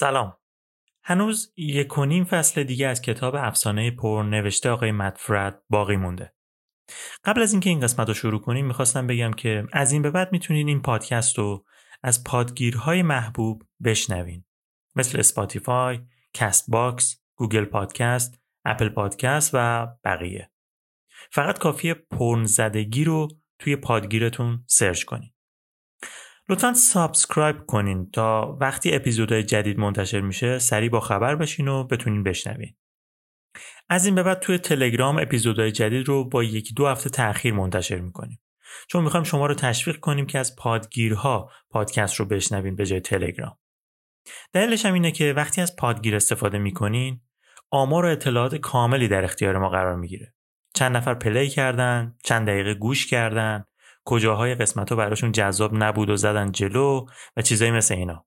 سلام. هنوز یک و نیم فصل دیگه از کتاب افسانه پورن نوشته آقای مت فرد باقی مونده. قبل از اینکه این قسمت رو شروع کنیم می‌خواستم بگم که از این به بعد می‌تونین این پادکست رو از پادگیرهای محبوب بشنوین. مثل Spotify، Castbox، Google Podcast، Apple Podcast و بقیه. فقط کافیه پورن زدگی رو توی پادگیرتون search کنین. لطفا subscribe کنین تا وقتی اپیزودهای جدید منتشر میشه سریع با خبر بشین و بتونین بشنوین. از این به بعد توی تلگرام اپیزودهای جدید رو با یکی دو هفته تأخیر منتشر می‌کنیم. چون می‌خوایم شما رو تشویق کنیم که از پادگیرها پادکست رو بشنوین به جای تلگرام. دلیلش هم اینه که وقتی از پادگیر استفاده می‌کنین آمار و اطلاعات کاملی در اختیار ما قرار می‌گیره. چند نفر play کردن، چند دقیقه گوش کردن، کجاهای قسمت ها براشون جذاب نبود و زدن جلو و چیزایی مثل اینا.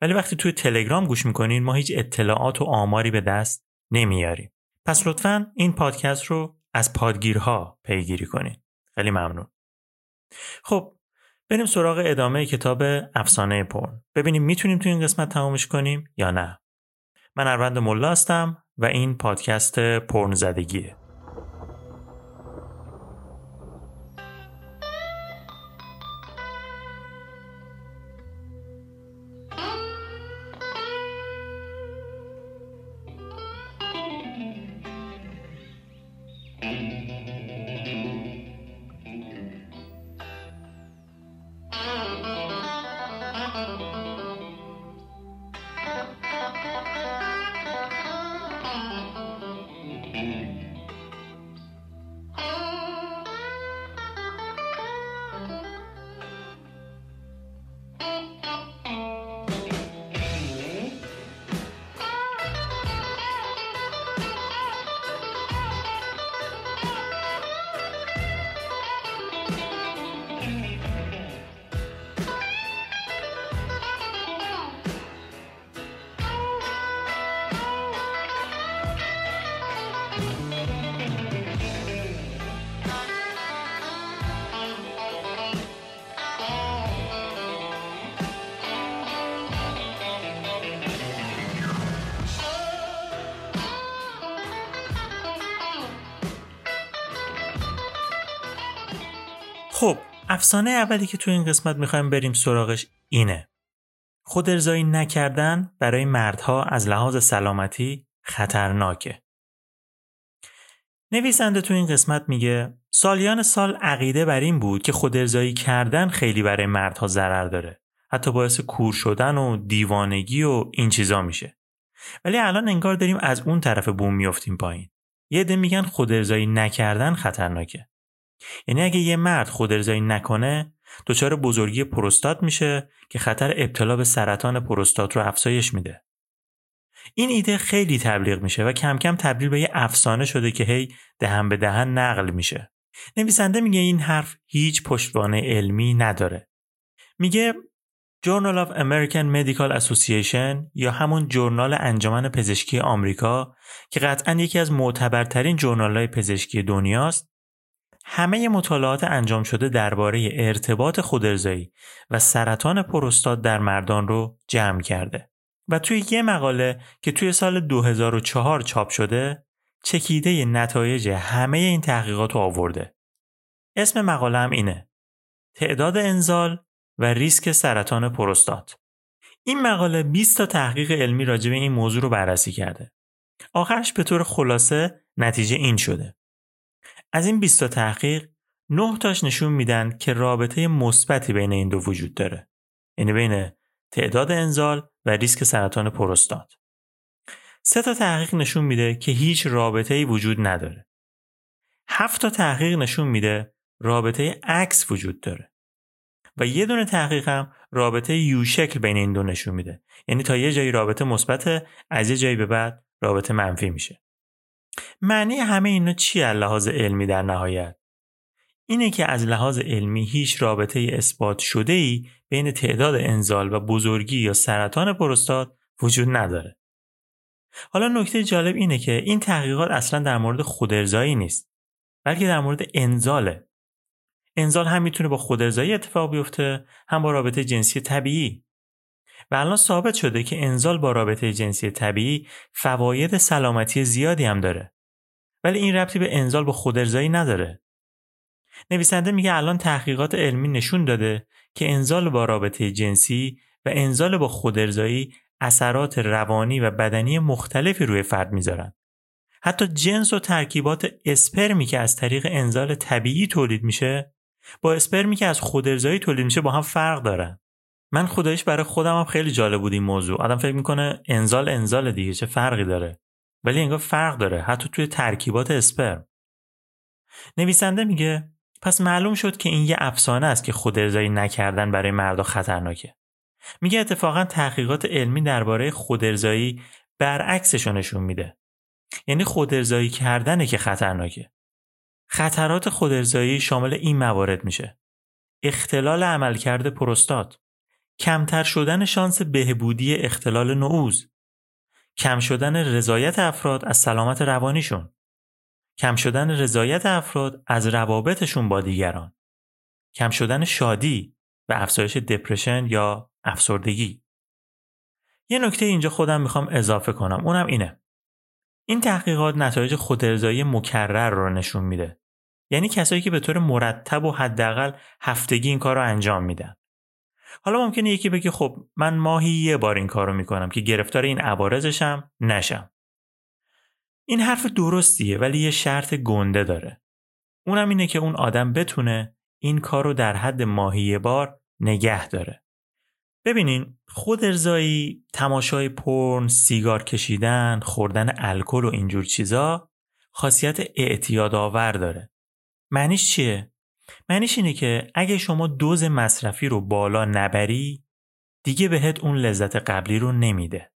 ولی وقتی توی تلگرام گوش می‌کنین ما هیچ اطلاعات و آماری به دست نمیاریم. پس لطفا این پادکست رو از پادگیرها پیگیری کنین. خیلی ممنون. خب بریم سراغ ادامه کتاب افسانه پرن. ببینیم می‌تونیم توی این قسمت تمامش کنیم یا نه. من اروند ملا هستم و این پادکست پرن زدگیه افسانه اولی که تو این قسمت می‌خوایم بریم سراغش اینه. خود ارزایی نکردن برای مردها از لحاظ سلامتی خطرناکه. نویسنده تو این قسمت میگه سالیان سال عقیده بر این بود که خود ارزایی کردن خیلی برای مردها ضرر داره. حتی باعث کور شدن و دیوانگی و این چیزا میشه. ولی الان انگار داریم از اون طرف بوم میفتیم پایین. یه عده میگن خود ارزایی نکردن خطرناکه. یعنی اگه یه مرد خود ارزایی نکنه دچار بزرگی پروستات میشه که خطر ابتلا به سرطان پروستات رو افزایش میده. این ایده خیلی تبلیغ میشه و کم کم تبدیل به یه افسانه شده که هی دهن به دهن نقل میشه. نویسنده میگه این حرف هیچ پشتوانه علمی نداره. میگه Journal of American Medical Association یا همون جورنال انجمن پزشکی آمریکا که قطعا یکی از معتبرترین جورنال های پزشکی دنیاست همه مطالعات انجام شده درباره ارتباط خودارضایی و سرطان پروستات در مردان رو جمع کرده و توی یه مقاله که توی سال 2004 چاپ شده چکیده نتایج همه این تحقیقات رو آورده. اسم مقاله هم اینه. تعداد انزال و ریسک سرطان پروستات. این مقاله 20 تا تحقیق علمی راجع به این موضوع رو بررسی کرده. آخرش به طور خلاصه نتیجه این شده. از این 20 تا تحقیق 9 تاش نشون میدن که رابطه مثبتی بین این دو وجود داره. یعنی بین تعداد انزال و ریسک سرطان پروستات. سه تا تحقیق نشون میده که هیچ رابطه ای وجود نداره. هفت تا تحقیق نشون میده رابطه عکس وجود داره. و یه دونه تحقیق هم رابطه یو شکل بین این دو نشون میده. یعنی تا یه جایی رابطه مثبت از یه جایی به بعد رابطه منفی میشه. معنی همه اینا چی از لحاظ علمی در نهایت؟ اینه که از لحاظ علمی هیچ رابطه اثبات شده ای بین تعداد انزال و بزرگی یا سرطان پروستات وجود نداره. حالا نکته جالب اینه که این تحقیقات اصلا در مورد خودارضایی نیست بلکه در مورد انزاله. انزال هم می‌تونه با خودارضایی اتفاق بیفته هم با رابطه جنسی طبیعی. و الان ثابت شده که انزال با رابطه جنسی طبیعی فواید سلامتی زیادی هم داره ولی این ربطی به انزال با خودارضایی نداره نویسنده میگه الان تحقیقات علمی نشون داده که انزال با رابطه جنسی و انزال با خودارضایی اثرات روانی و بدنی مختلفی روی فرد می‌ذارن. حتی جنس و ترکیبات اسپرمی که از طریق انزال طبیعی تولید میشه با اسپرمی که از خودارضایی تولید میشه با هم فرق دارن. من خودش برای خودم هم خیلی جالب بود این موضوع. آدم فکر می‌کنه انزال انزال دیگه چه فرقی داره. ولی انگار فرق داره حتی توی ترکیبات اسپرم. نویسنده میگه پس معلوم شد که این یه افسانه است که خودارضایی نکردن برای مردا خطرناکه. میگه اتفاقا تحقیقات علمی درباره خودارضایی برعکسش نشون میده. یعنی خودارضایی کردنه که خطرناکه. خطرات خودارضایی شامل این موارد میشه. اختلال عملکرد پروستات، کمتر شدن شانس بهبودی اختلال نعوز، کم شدن رضایت افراد از سلامت روانیشون، کم شدن رضایت افراد از روابطشون با دیگران. کم شدن شادی و افزایش دپرشن یا افسردگی. یه نکته اینجا خودم می‌خوام اضافه کنم. اونم اینه. این تحقیقات نتایج خودارضایی مکرر رو نشون میده. یعنی کسایی که به طور مرتب و حداقل هفتگی این کار رو انجام میدن. حالا ممکنه یکی بگه خب من ماهی یه بار این کار رو می‌کنم که گرفتار این عوارضشم نشم این حرف درستیه ولی یه شرط گنده داره. اونم اینه که اون آدم بتونه این کار رو در حد ماهی بار نگه داره. ببینین خود ارزایی، تماشای پرن، سیگار کشیدن، خوردن الکل و اینجور چیزا خاصیت اعتیاد آور داره. معنیش چیه؟ معنیش اینه که اگه شما دوز مصرفی رو بالا نبری دیگه بهت اون لذت قبلی رو نمیده.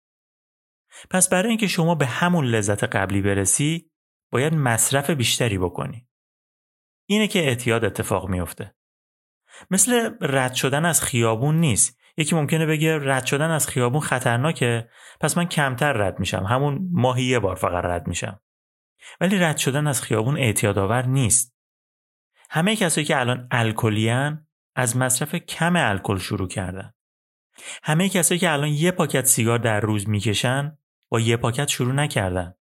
پس برای اینکه شما به همون لذت قبلی برسی باید مصرف بیشتری بکنی. اینه که اعتیاد اتفاق میفته. مثل رد شدن از خیابون نیست. یکی ممکنه بگه رد شدن از خیابون خطرناکه پس من کمتر رد میشم. همون ماهی یه بار فقط رد میشم. ولی رد شدن از خیابون اعتیادآور نیست. همه کسایی که الان الکلیان از مصرف کم الکل شروع کردن. همه کسایی که الان یه پاکت سیگار در روز می‌کشن با یه پاکت شروع نکردن.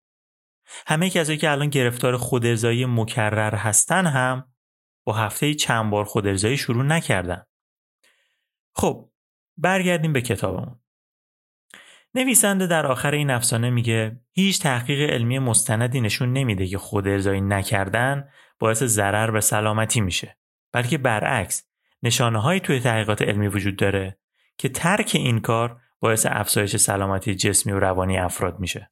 همه کسایی که الان گرفتار خودارضایی مکرر هستن هم با هفته چند بار خودارضایی شروع نکردن. خب برگردیم به کتابمون. نویسنده در آخر این افسانه میگه هیچ تحقیق علمی مستندی نشون نمیده که خودارضایی نکردن باعث ضرر به سلامتی میشه بلکه برعکس نشانه توی تحقیقات علمی وجود داره که ترک این کار باعث افزایش سلامتی جسمی و روانی افراد میشه.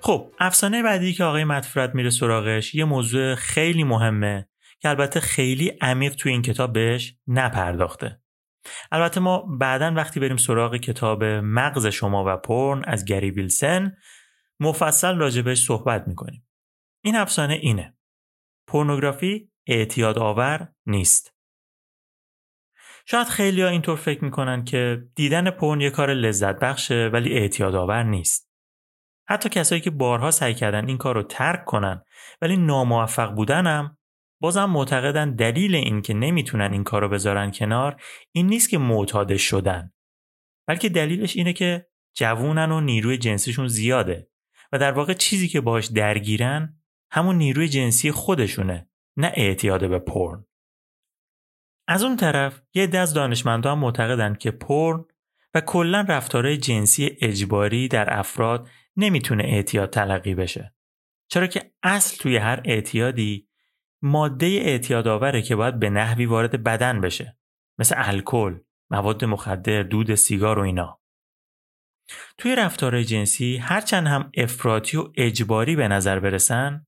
خب افسانه بعدی که آقای مدفرد میره سراغش یه موضوع خیلی مهمه که البته خیلی عمیق توی این کتاب بهش نپرداخته. البته ما بعدا وقتی بریم سراغ کتاب مغز شما و پرن از گری ویلسن مفصل راجبش صحبت می‌کنیم. این افسانه اینه. پورنوگرافی اعتیاد آور نیست. شاید خیلی اینطور فکر می‌کنن که دیدن پرن یه کار لذت بخشه ولی اعتیاد آور نیست. حتی کسایی که بارها سعی کردن این کار رو ترک کنن ولی ناموفق بودنم بازم معتقدن دلیل این که نمی‌تونن این کار رو بذارن کنار این نیست که معتاد شدن. بلکه دلیلش اینه که جوونن و نیروی جنسیشون زیاده و در واقع چیزی که باش درگیرن همون نیروی جنسی خودشونه نه اعتیاد به پرن. از اون طرف یه دست دانشمندا هم معتقدن که پرن و کلا رفتارهای جنسی اجباری در افراد نمی‌تونه اعتیاد تلقی بشه. چرا که اصل توی هر اعتیادی ماده اعتیادآوره که باید به نحوی وارد بدن بشه. مثل الکل مواد مخدر دود سیگار و اینا. توی رفتارهای جنسی هرچند هم افراطی و اجباری به نظر برسن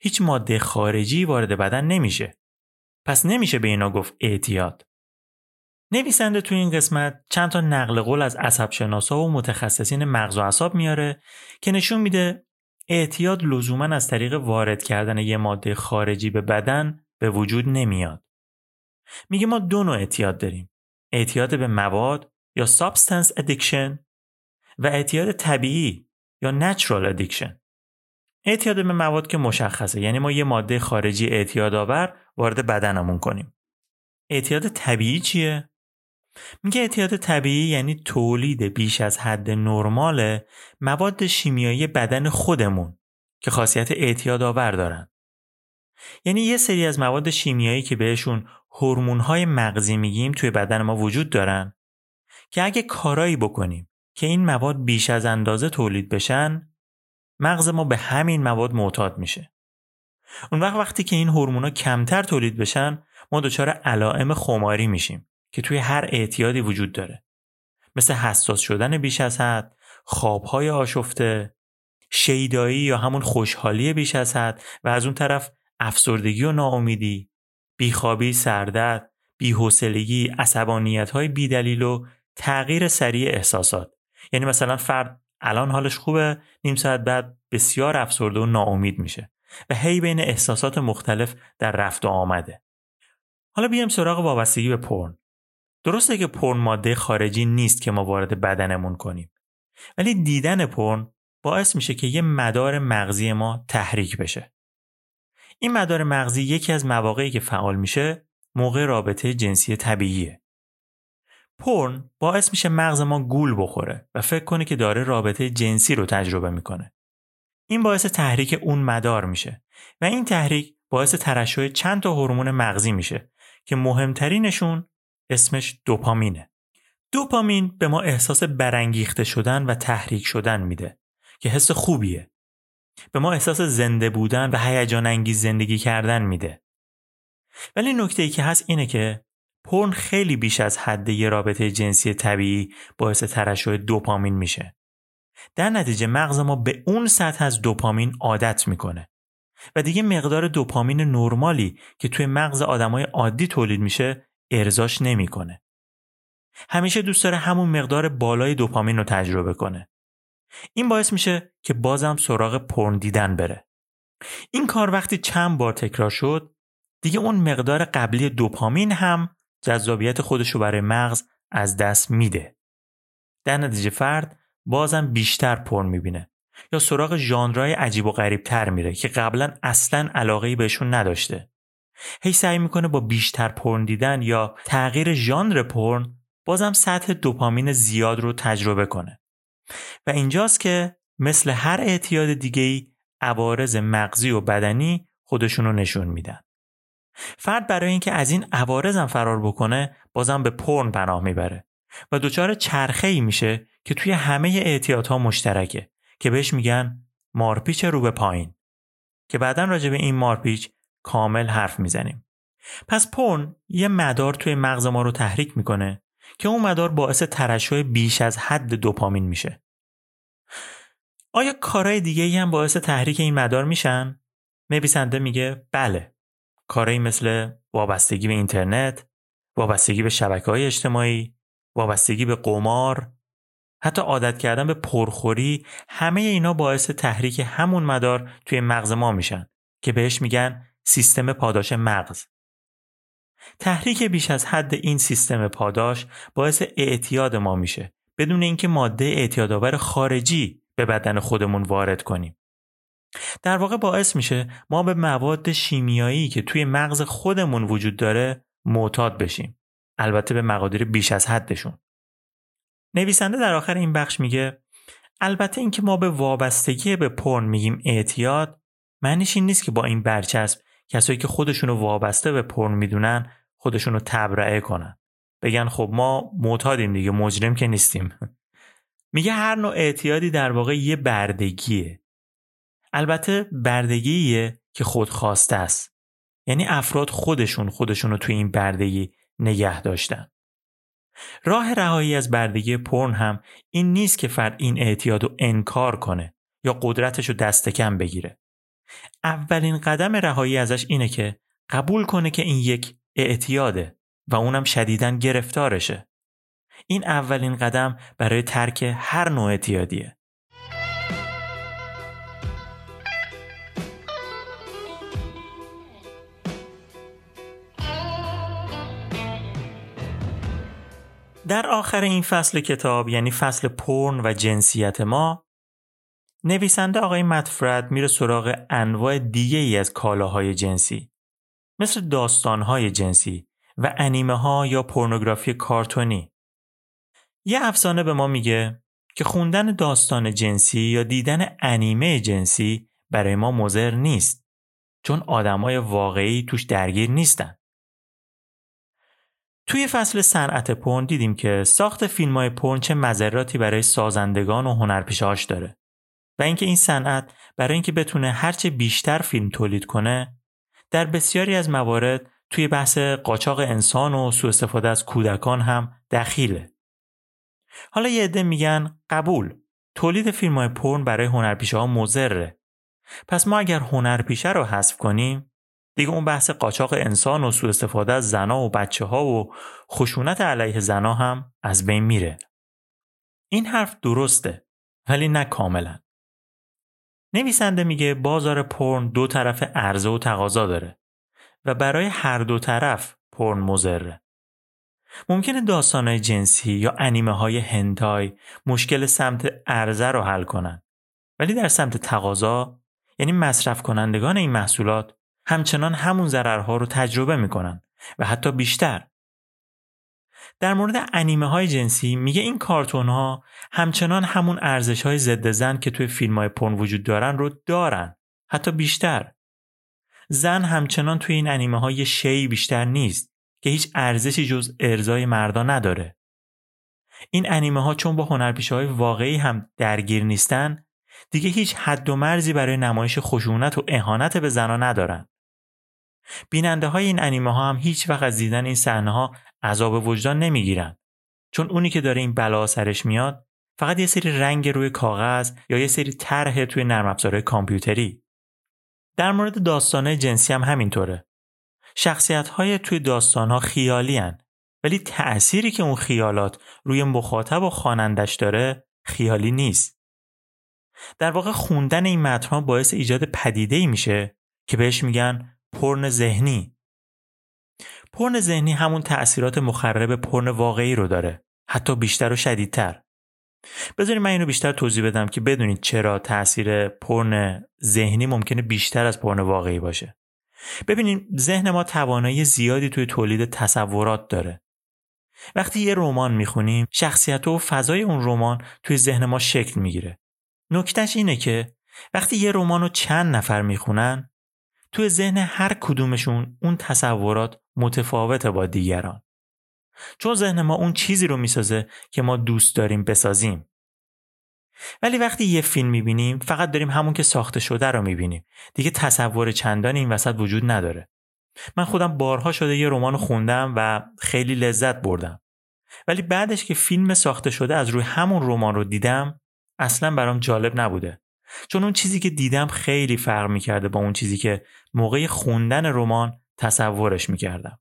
هیچ ماده خارجی وارد بدن نمیشه. پس نمیشه به اینا گفت اعتیاد. نویسنده توی این قسمت چند تا نقل قول از عصب شناسا و متخصصین مغز و اعصاب میاره که نشون میده اعتیاد لزوما از طریق وارد کردن یه ماده خارجی به بدن به وجود نمیاد. میگه ما دو نوع اعتیاد داریم. اعتیاد به مواد یا substance addiction و اعتیاد طبیعی یا natural addiction اعتیاد به مواد که مشخصه یعنی ما یه ماده خارجی اعتیاد آور وارد بدنمون کنیم اعتیاد طبیعی چیه میگه اعتیاد طبیعی یعنی تولید بیش از حد نرمال مواد شیمیایی بدن خودمون که خاصیت اعتیاد آور دارن. یعنی یه سری از مواد شیمیایی که بهشون های مغزی میگیم توی بدن ما وجود دارن که اگه کارایی بکنیم که این مواد بیش از اندازه تولید بشن مغز ما به همین مواد معتاد میشه. اون وقت وقتی که این ها کمتر تولید بشن ما دچار علائم خماری میشیم. که توی هر اعتیادی وجود داره. مثل حساس شدن بیش از حد خوابهای آشفته شیدایی یا همون خوشحالی بیش از حد و از اون طرف افسردگی و ناامیدی بیخوابی سردرد بیحوصلگی عصبانیت های بیدلیل و تغییر سریع احساسات. یعنی مثلا فرد الان حالش خوبه نیم ساعت بعد بسیار افسرده و ناامید میشه و هی بین احساسات مختلف در رفت و آمده. حالا بیایم سراغ وابستگی به پرن. درسته که پرن ماده خارجی نیست که ما وارد بدنمون کنیم ولی دیدن پرن باعث میشه که یه مدار مغزی ما تحریک بشه. این مدار مغزی یکی از مواقعی که فعال میشه موقع رابطه جنسی طبیعیه. پرن باعث میشه مغز ما گول بخوره و فکر کنه که داره رابطه جنسی رو تجربه می‌کنه. این باعث تحریک اون مدار میشه و این تحریک باعث ترشح چند تا هورمون مغزی میشه که مهمترینشون اسمش دوپامینه. دوپامین به ما احساس برانگیخته شدن و تحریک شدن میده که حس خوبیه. به ما احساس زنده بودن و هیجان انگیز زندگی کردن میده. ولی نکته ای که هست اینه که پرن خیلی بیش از حد یه رابطه جنسی طبیعی باعث ترشح دوپامین میشه. در نتیجه مغز ما به اون سطح از دوپامین عادت می‌کنه و دیگه مقدار دوپامین نرمالی که توی مغز آدمای عادی تولید میشه ارزاش نمی‌کنه. همیشه دوست داره همون مقدار بالای دوپامین رو تجربه کنه. این باعث میشه که بازم سراغ پرن دیدن بره. این کار وقتی چند بار تکرار شد دیگه اون مقدار قبلی دوپامین هم جذابیت خودش رو برای مغز از دست میده. در نتیجه فرد بازم بیشتر پرن می‌بینه یا سراغ ژانرهای عجیب و غریب تر میره که قبلا اصلا علاقه بهشون نداشته. هی سعی می‌کنه با بیشتر پرن دیدن یا تغییر ژانر پرن بازم سطح دوپامین زیاد رو تجربه کنه. و اینجاست که مثل هر اعتیاد دیگه ای عوارض مغزی و بدنی خودشون رو نشون میدن. فرد برای اینکه از این عوارض فرار بکنه بازم به پرن پناه می‌بره و دچار چرخه ای میشه که توی همه اعتیادها مشترکه که بهش میگن مارپیچ رو به پایین که بعدا راجع به این مارپیچ کامل حرف می‌زنیم. پس پرن یه مدار توی مغز ما رو تحریک می‌کنه که اون مدار باعث ترشح بیش از حد دوپامین میشه. آیا کارهای دیگه ای هم باعث تحریک این مدار میشن؟ نویسنده میگه بله. کارهایی مثل وابستگی به اینترنت، وابستگی به شبکه های اجتماعی، وابستگی به قمار، حتی عادت کردن به پرخوری همه اینا باعث تحریک همون مدار توی مغز ما میشن که بهش میگن سیستم پاداش مغز. تحریک بیش از حد این سیستم پاداش باعث اعتیاد ما میشه بدون اینکه ماده اعتیادآور خارجی به بدن خودمون وارد کنیم. در واقع باعث میشه ما به مواد شیمیایی که توی مغز خودمون وجود داره معتاد بشیم. البته به مقادیر بیش از حدشون. نویسنده در آخر این بخش میگه البته اینکه ما به وابستگی به پرن میگیم اعتیاد معنیش این نیست که با این برچسب کسایی که خودشونو وابسته به پرن می‌دونن خودشونو تبرئه کنن. بگن خب ما معتادیم دیگه مجرم که نیستیم. میگه هر نوع اعتیادی در واقع یه بردگیه. البته بردگیه که خودخواسته است. یعنی افراد خودشون خودشون رو توی این بردگی نگه داشتن. راه رهایی از بردگی پرن هم این نیست که فرد این اعتیاد انکار کنه یا قدرتش رو دست کم بگیره. اولین قدم رهایی ازش اینه که قبول کنه که این یک اعتیاده و اونم شدیدن گرفتارشه. این اولین قدم برای ترک هر نوع اعتیادیه. در آخر این فصل کتاب یعنی فصل پرن و جنسیت ما نویسنده آقای متفرد میره سراغ انواع دیگه ای از کالاهای جنسی مثل داستانهای جنسی و انیمه ها یا پورنوگرافی کارتونی یه افسانه به ما میگه که خوندن داستان جنسی یا دیدن انیمه جنسی برای ما مضر نیست چون آدمای واقعی توش درگیر نیستن. توی فصل صنعت پرن دیدیم که ساخت فیلم های پرن چه مذراتی برای سازندگان و هنرپیشهاش داره و اینکه این صنعت برای اینکه بتونه هرچه بیشتر فیلم تولید کنه در بسیاری از موارد توی بحث قاچاق انسان و سوء استفاده از کودکان هم دخیله. حالا یه عده میگن قبول تولید فیلم های پرن برای هنرپیشه ها مزره پس ما اگر هنرپیشه رو حذف کنیم دیگه اون بحث قاچاق انسان و سوء استفاده از زنا و بچه ها و خشونت علیه زنا هم از بین میره. این حرف درسته ولی نه کاملا. نویسنده میگه بازار پرن دو طرف عرضه و تقاضا داره و برای هر دو طرف پرن مزره ممکنه داستانهای جنسی یا انیمه های هنتای مشکل سمت عرضه رو حل کنن ولی در سمت تقاضا یعنی مصرف کنندگان این محصولات همچنان همون ضررها رو تجربه می‌کنن و حتی بیشتر در مورد انیمه های جنسی میگه این کارتون ها همچنان همون ارزش های ضد زن که توی فیلم های پون وجود دارن رو دارن حتی بیشتر زن همچنان توی این انیمه های شی بیشتر نیست که هیچ ارزشی جز ارزای مردا نداره. این انیمه ها چون با هنرپیشه های واقعی هم درگیر نیستن دیگه هیچ حد و مرزی برای نمایش خشونت و اهانت به زنها ندارن. بیننده های این انیمه ها هم هیچ وقت از دیدن این صحنه ها عذاب وجدان نمی‌گیرن چون اونی که داره این بلا سرش میاد فقط یه سری رنگ روی کاغذ یا یه سری طرح توی نرم افزارهای کامپیوتری در مورد داستانه جنسی هم همینطوره شخصیت های توی داستان ها خیالی هن. ولی تأثیری که اون خیالات روی مخاطب و خوانندش داره خیالی نیست. در واقع خوندن این متنها باعث ایجاد پدیده ای میشه که بهش میگن پرن ذهنی. پرن ذهنی همون تأثیرات مخرب پرن واقعی رو داره. حتی بیشتر و شدیدتر. بذارید من اینو بیشتر توضیح بدم که بدونید چرا تاثیر پرن ذهنی ممکنه بیشتر از پرن واقعی باشه. ببینیم ذهن ما توانایی زیادی توی تولید تصورات داره. وقتی یه رمان می‌خونیم شخصیت و فضای اون رمان توی ذهن ما شکل می‌گیره. نکتش اینه که وقتی یه رمان رو چند نفر می‌خونن توی ذهن هر کدومشون اون تصورات متفاوته با دیگران. چون ذهن ما اون چیزی رو می‌سازه که ما دوست داریم بسازیم. ولی وقتی یه فیلم می‌بینیم فقط داریم همون که ساخته شده رو می‌بینیم دیگه تصور چندان این وسط وجود نداره من خودم بارها شده یه رمان خوندم و خیلی لذت بردم ولی بعدش که فیلم ساخته شده از روی همون رمان رو دیدم اصلا برام جالب نبوده چون اون چیزی که دیدم خیلی فرق می‌کرده با اون چیزی که موقع خوندن رمان تصورش می‌کردم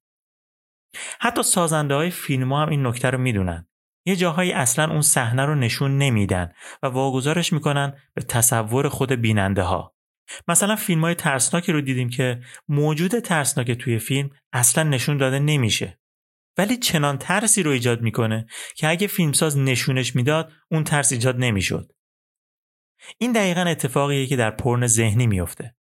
حتی سازنده های فیلم هم این نکته رو می‌دونن یه جاهایی اصلا اون صحنه رو نشون نمیدن و واگذارش می‌کنن به تصور خود بیننده ها. مثلا فیلم های ترسناکی رو دیدیم که موجود ترسناک توی فیلم اصلا نشون داده نمیشه. ولی چنان ترسی رو ایجاد می‌کنه که اگه فیلمساز نشونش می‌داد اون ترس ایجاد نمی‌شد. این دقیقا اتفاقیه که در پرن ذهنی میفته.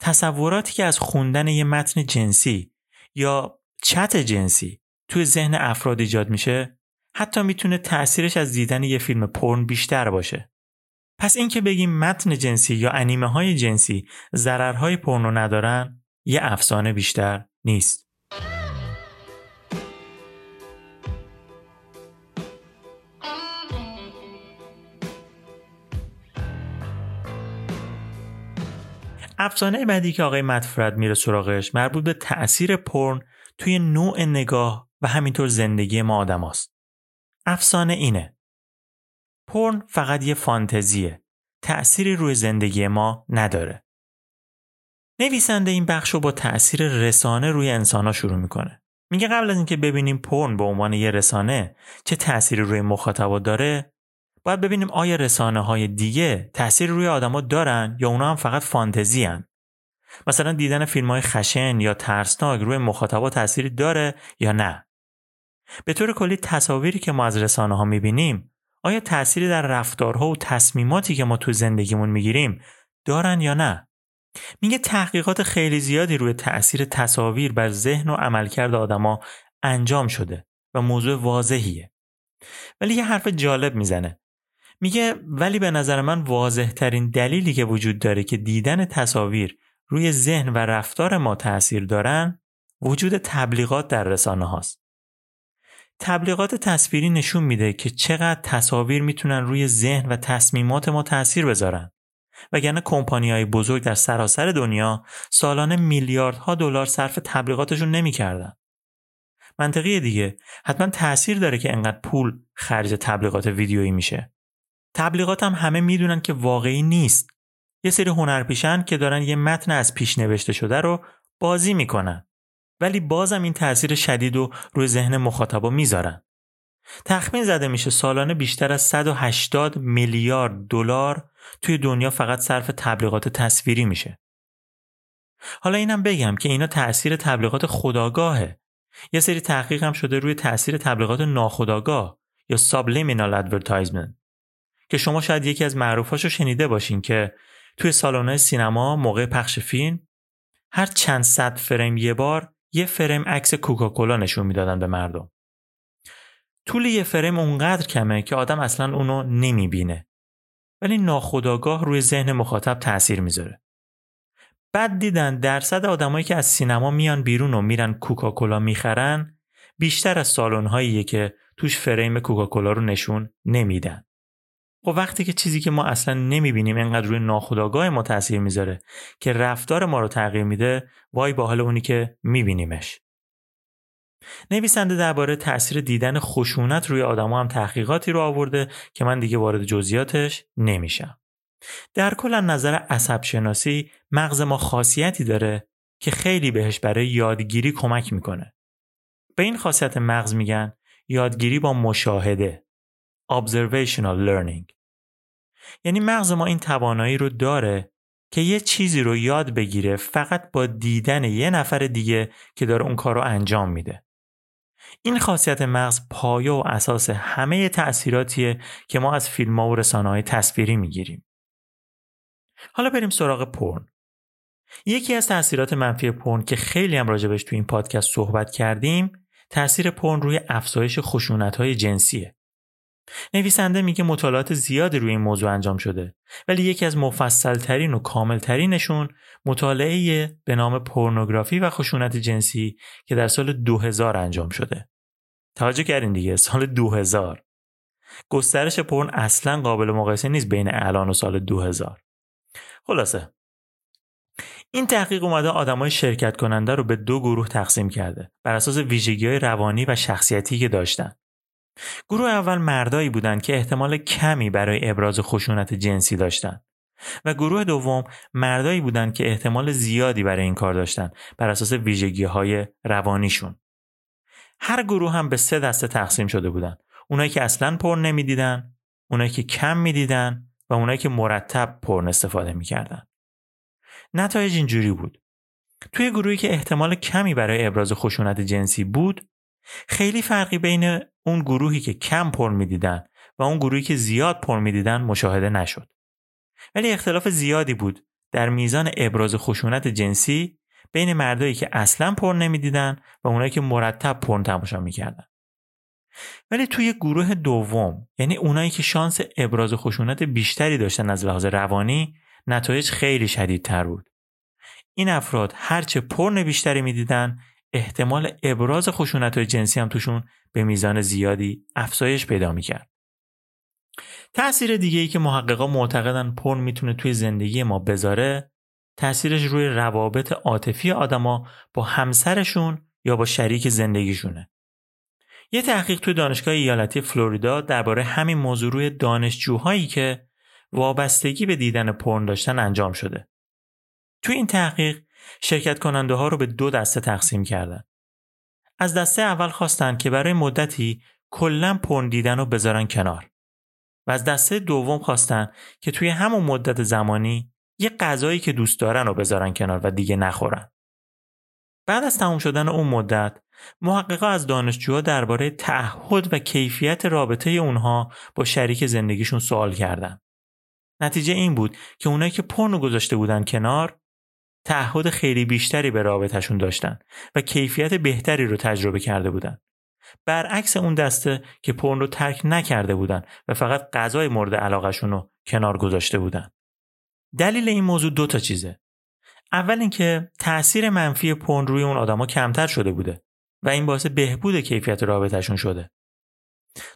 تصوراتی که از خوندن یه متن جنسی یا چت جنسی توی ذهن افراد ایجاد میشه حتی می‌تونه تأثیرش از دیدن یه فیلم پرن بیشتر باشه. پس اینکه بگیم متن جنسی یا انیمه های جنسی ضررهای پرنو ندارن یه افسانه بیشتر نیست. افسانه بعدی که آقای متفرد میره سراغش مربوط به تأثیر پرن توی نوع نگاه و همینطور زندگی ما آدم هست. افسانه اینه. پرن فقط یه فانتزیه. تأثیری روی زندگی ما نداره. نویسنده این بخش رو با تأثیر رسانه روی انسانها شروع می‌کنه. میگه قبل از اینکه ببینیم پرن به عنوان یه رسانه چه تأثیری روی مخاطبا داره باید ببینیم آیا رسانه های دیگه تأثیر روی آدما دارن یا اونا هم فقط فانتزی هن. مثلا دیدن فیلم های خشن یا ترسناک روی مخاطبا تأثیری داره یا نه؟ به طور کلی تصاویری که ما از رسانه ها می‌بینیم آیا تأثیری در رفتارها و تصمیماتی که ما تو زندگیمون می‌گیریم دارن یا نه؟ میگه تحقیقات خیلی زیادی روی تأثیر تصاویر بر ذهن و عملکرد آدما انجام شده و موضوع واضحیه. ولی یه حرف جالب می‌زنه. میگه ولی به نظر من واضح ترین دلیلی که وجود داره که دیدن تصاویر روی ذهن و رفتار ما تاثیر دارن وجود تبلیغات در رسانه هاست. تبلیغات تصویری نشون میده که چقدر تصاویر می‌تونن روی ذهن و تصمیمات ما تاثیر بذارن. وگرنه کمپانی های بزرگ در سراسر دنیا سالانه میلیاردها دلار صرف تبلیغاتشون نمی‌کردن. منطقی دیگه حتما تاثیر داره که انقدر پول خرج تبلیغات ویدیویی میشه. تبلیغات هم همه می‌دونن که واقعی نیست. یه سری هنرپیشن که دارن یه متن از پیش نوشته شده رو بازی می‌کنن. ولی بازم این تاثیر شدید رو روی ذهن مخاطبا می‌ذارن. تخمین زده میشه سالانه بیشتر از 180 میلیارد دلار توی دنیا فقط صرف تبلیغات تصویری میشه. حالا اینم بگم که اینا تاثیر تبلیغات خداگاهه. یه سری تحقیق هم شده روی تاثیر تبلیغات ناخداگاه یا subliminal advertisement که شما شاید یکی از معروفاشو شنیده باشین که توی سالن‌های سینما موقع پخش فیلم هر چند صد فریم یه بار یه فریم عکس کوکاکولا نشون می‌دادن به مردم. طول یه فریم اونقدر کمه که آدم اصلا اونو نمی‌بینه. ولی ناخداگاه روی ذهن مخاطب تاثیر می‌ذاره. بعد دیدن درصد آدمایی که از سینما میان بیرون و میرن کوکاکولا می‌خرن بیشتر از سالن‌هاییه که توش فریم کوکاکولا رو نشون نمیدن. خب وقتی که چیزی که ما اصلا نمی‌بینیم انقدر روی ناخودآگاه ما تاثیر می‌ذاره که رفتار ما رو تغییر میده وای با حال اونی که میبینیمش. نویسنده درباره تاثیر دیدن خشونت روی آدما هم تحقیقاتی رو آورده که من دیگه وارد جزئیاتش نمیشم. در کل نظر عصب شناسی مغز ما خاصیتی داره که خیلی بهش برای یادگیری کمک می‌کنه. به این خاصیت مغز میگن یادگیری با مشاهده. Observational learning یعنی مغز ما این توانایی رو داره که یه چیزی رو یاد بگیره فقط با دیدن یه نفر دیگه که داره اون کار رو انجام میده. این خاصیت مغز پایه و اساس همه تأثیراتیه که ما از فیلم ها و رسانه های تصویری می‌گیریم. حالا بریم سراغ پرن. یکی از تأثیرات منفی پرن که خیلی هم راجبش تو این پادکست صحبت کردیم تأثیر پرن روی افزایش خشونت های جنسیه. نویسنده میگه مطالعات زیادی روی این موضوع انجام شده ولی یکی از مفصلترین و کاملترینشون مطالعه به نام پورنوگرافی و خشونت جنسی که در سال 2000 انجام شده. توجه کردین دیگه سال 2000 گسترش پرن اصلا قابل مقایسه نیست بین الان و سال 2000 خلاصه این تحقیق اومده آدمای شرکت کننده رو به دو گروه تقسیم کرده بر اساس ویژگی های روانی و شخصیتی که داشتن. گروه اول مردایی بودند که احتمال کمی برای ابراز خشونت جنسی داشتند و گروه دوم مردایی بودند که احتمال زیادی برای این کار داشتند بر اساس ویژگی های روانیشون. هر گروه هم به سه دسته تقسیم شده بودند. اونایی که اصلا پرن نمی‌دیدن، اونایی که کم می‌دیدن و اونایی که مرتب پرن استفاده می‌کردن. نتایج اینجوری بود. توی گروهی که احتمال کمی برای ابراز خشونت جنسی بود، خیلی فرقی بین اون گروهی که کم پر می‌دیدن و اون گروهی که زیاد پر می‌دیدن مشاهده نشد. ولی اختلاف زیادی بود در میزان ابراز خشونت جنسی بین مردایی که اصلا پر نمی‌دیدن و اونایی که مرتب پر تماشا می‌کردن. ولی توی گروه دوم یعنی اونایی که شانس ابراز خشونت بیشتری داشتن از لحاظ روانی نتایج خیلی شدیدتر بود. این افراد هرچه پرن بیشتری می‌دیدن احتمال ابراز خشونت های جنسی هم توشون به میزان زیادی افزایش پیدا می‌کرد. تأثیر دیگه ای که محققا معتقدن پرن می‌تونه توی زندگی ما بذاره تأثیرش روی روابط عاطفی آدما با همسرشون یا با شریک زندگیشونه. یه تحقیق توی دانشگاه ایالتی فلوریدا درباره همین موضوع روی دانشجوهایی که وابستگی به دیدن پرن داشتن انجام شده. توی این تحقیق شرکت کننده ها رو به دو دسته تقسیم کردن. از دسته اول خواستن که برای مدتی کلا پرن دیدن رو بذارن کنار. و از دسته دوم خواستن که توی همون مدت زمانی یه غذایی که دوست دارن رو بذارن کنار و دیگه نخورن. بعد از تموم شدن اون مدت محققا از دانشجوها درباره تعهد و کیفیت رابطه اونها با شریک زندگیشون سوال کردن. نتیجه این بود که اونایی که پرنو گذاشته بودن کنار تعهد خیلی بیشتری به رابطهشون داشتن و کیفیت بهتری رو تجربه کرده بودن. برعکس اون دسته که پرن رو ترک نکرده بودن و فقط غذای مورد علاقهشون رو کنار گذاشته بودن. دلیل این موضوع دو تا چیزه. اول اینکه تاثیر منفی پرن روی اون آدما کمتر شده بوده و این باعث بهبود کیفیت رابطهشون شده.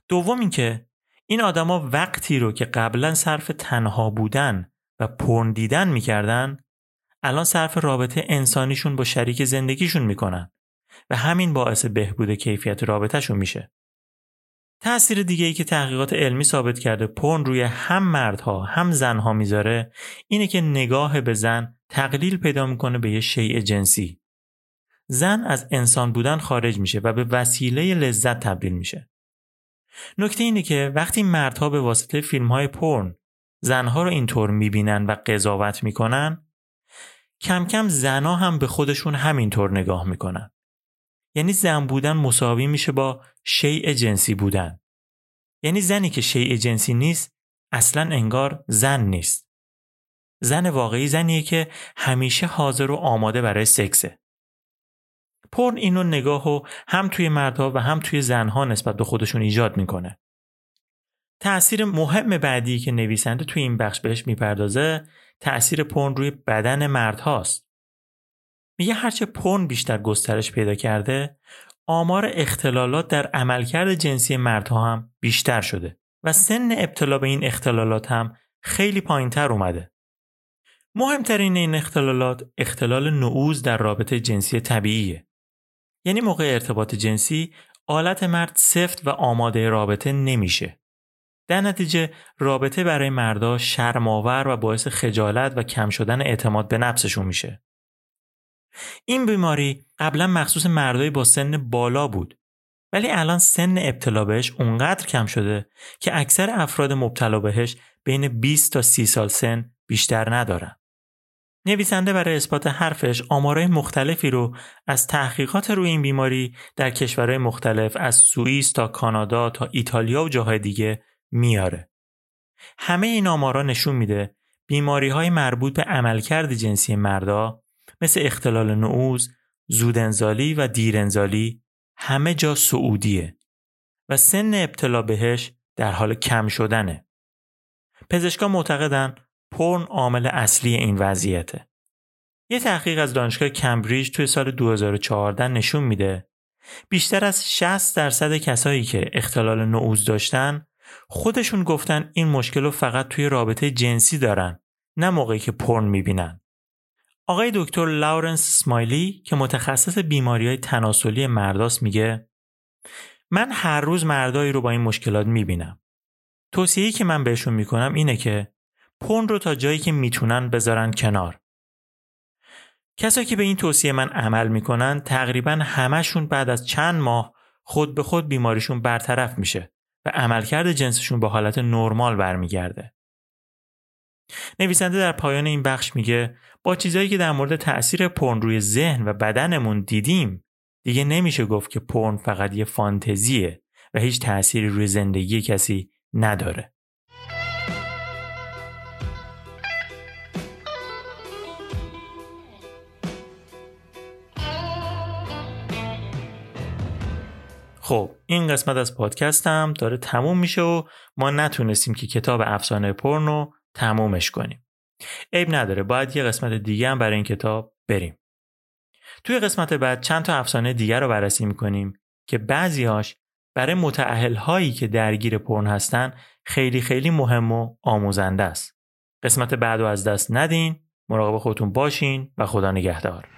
دوم اینکه این آدما وقتی رو که قبلا صرف تنها بودن و پرن دیدن می‌کردن الان صرف رابطه انسانیشون با شریک زندگیشون می‌کنن و همین باعث بهبود کیفیت رابطهشون میشه. تأثیر دیگه ای که تحقیقات علمی ثابت کرده پرن روی هم مردها هم زنها می‌ذاره اینه که نگاه به زن تقلیل پیدا می‌کنه به یه شیء جنسی. زن از انسان بودن خارج میشه و به وسیله لذت تبدیل میشه. نکته اینه که وقتی مردها به واسطه فیلم های پرن زنها رو اینطور می‌بینن و قضاوت می‌کنن کم کم زنها هم به خودشون همینطور نگاه می‌کنن. یعنی زن بودن مساوی میشه با شیء جنسی بودن. یعنی زنی که شیء جنسی نیست اصلا انگار زن نیست. زن واقعی زنیه که همیشه حاضر و آماده برای سکسه. پرن اینو نگاه و هم توی مردها و هم توی زنها نسبت به خودشون ایجاد می‌کنه. تأثیر مهم بعدی که نویسنده توی این بخش بهش می‌پردازه تأثیر پرن روی بدن مردهاست. میگه هرچه پرن بیشتر گسترش پیدا کرده آمار اختلالات در عملکرد جنسی مردها هم بیشتر شده و سن ابتلا به این اختلالات هم خیلی پایینتر اومده. مهمترین این اختلالات اختلال نعوز در رابطه جنسی طبیعیه. یعنی موقع ارتباط جنسی آلت مرد سفت و آماده رابطه نمیشه. در نتیجه رابطه برای مردا شرماور و باعث خجالت و کم شدن اعتماد به نفسشون میشه. این بیماری قبلا مخصوص مردای با سن بالا بود ولی الان سن ابتلا بهش اونقدر کم شده که اکثر افراد مبتلا بهش بین 20 تا 30 سال سن بیشتر ندارن. نویسنده برای اثبات حرفش آمارهای مختلفی رو از تحقیقات روی این بیماری در کشورهای مختلف از سوئیس تا کانادا تا ایتالیا و جاهای دیگه میاره. همه این آمارا نشون میده بیماری های مربوط به عملکرد جنسی مردا مثل اختلال نعوز، زودنزالی و دیرنزالی همه جا سعودیه و سن ابتلا بهش در حال کم شدنه. پزشکان معتقدن پرن عامل اصلی این وضعیته. یه تحقیق از دانشگاه کمبریج توی سال 2014 نشون میده بیشتر از 60 درصد کسایی که اختلال نعوز داشتن خودشون گفتن این مشکل رو فقط توی رابطه جنسی دارن نه موقعی که پرن می‌بینن. آقای دکتر لاورنس سمایلی که متخصص بیماری های تناسلی مرداست میگه من هر روز مردایی رو با این مشکلات می‌بینم. توصیه‌ای که من بهشون می‌کنم اینه که پون رو تا جایی که می‌تونن بذارن کنار. کسایی که به این توصیه من عمل می‌کنن تقریبا همشون بعد از چند ماه خود به خود بیماریشون برطرف میشه و عملکرد جنسشون به حالت نرمال برمیگرده. نویسنده در پایان این بخش میگه با چیزایی که در مورد تاثیر پرن روی ذهن و بدنمون دیدیم دیگه نمیشه گفت که پرن فقط یه فانتزیه و هیچ تأثیری روی زندگی کسی نداره. خب این قسمت از پادکستم داره تموم میشه و ما نتونستیم که کتاب افسانه پرنو تمومش کنیم. عیب نداره باید یه قسمت دیگه هم برای این کتاب بریم. توی قسمت بعد چند تا افسانه دیگر رو بررسی می‌کنیم که بعضیاش برای متعهل هایی که درگیر پرن هستن خیلی خیلی مهم و آموزنده است. قسمت بعد رو از دست ندین مراقب خودتون باشین و خدا نگهدار.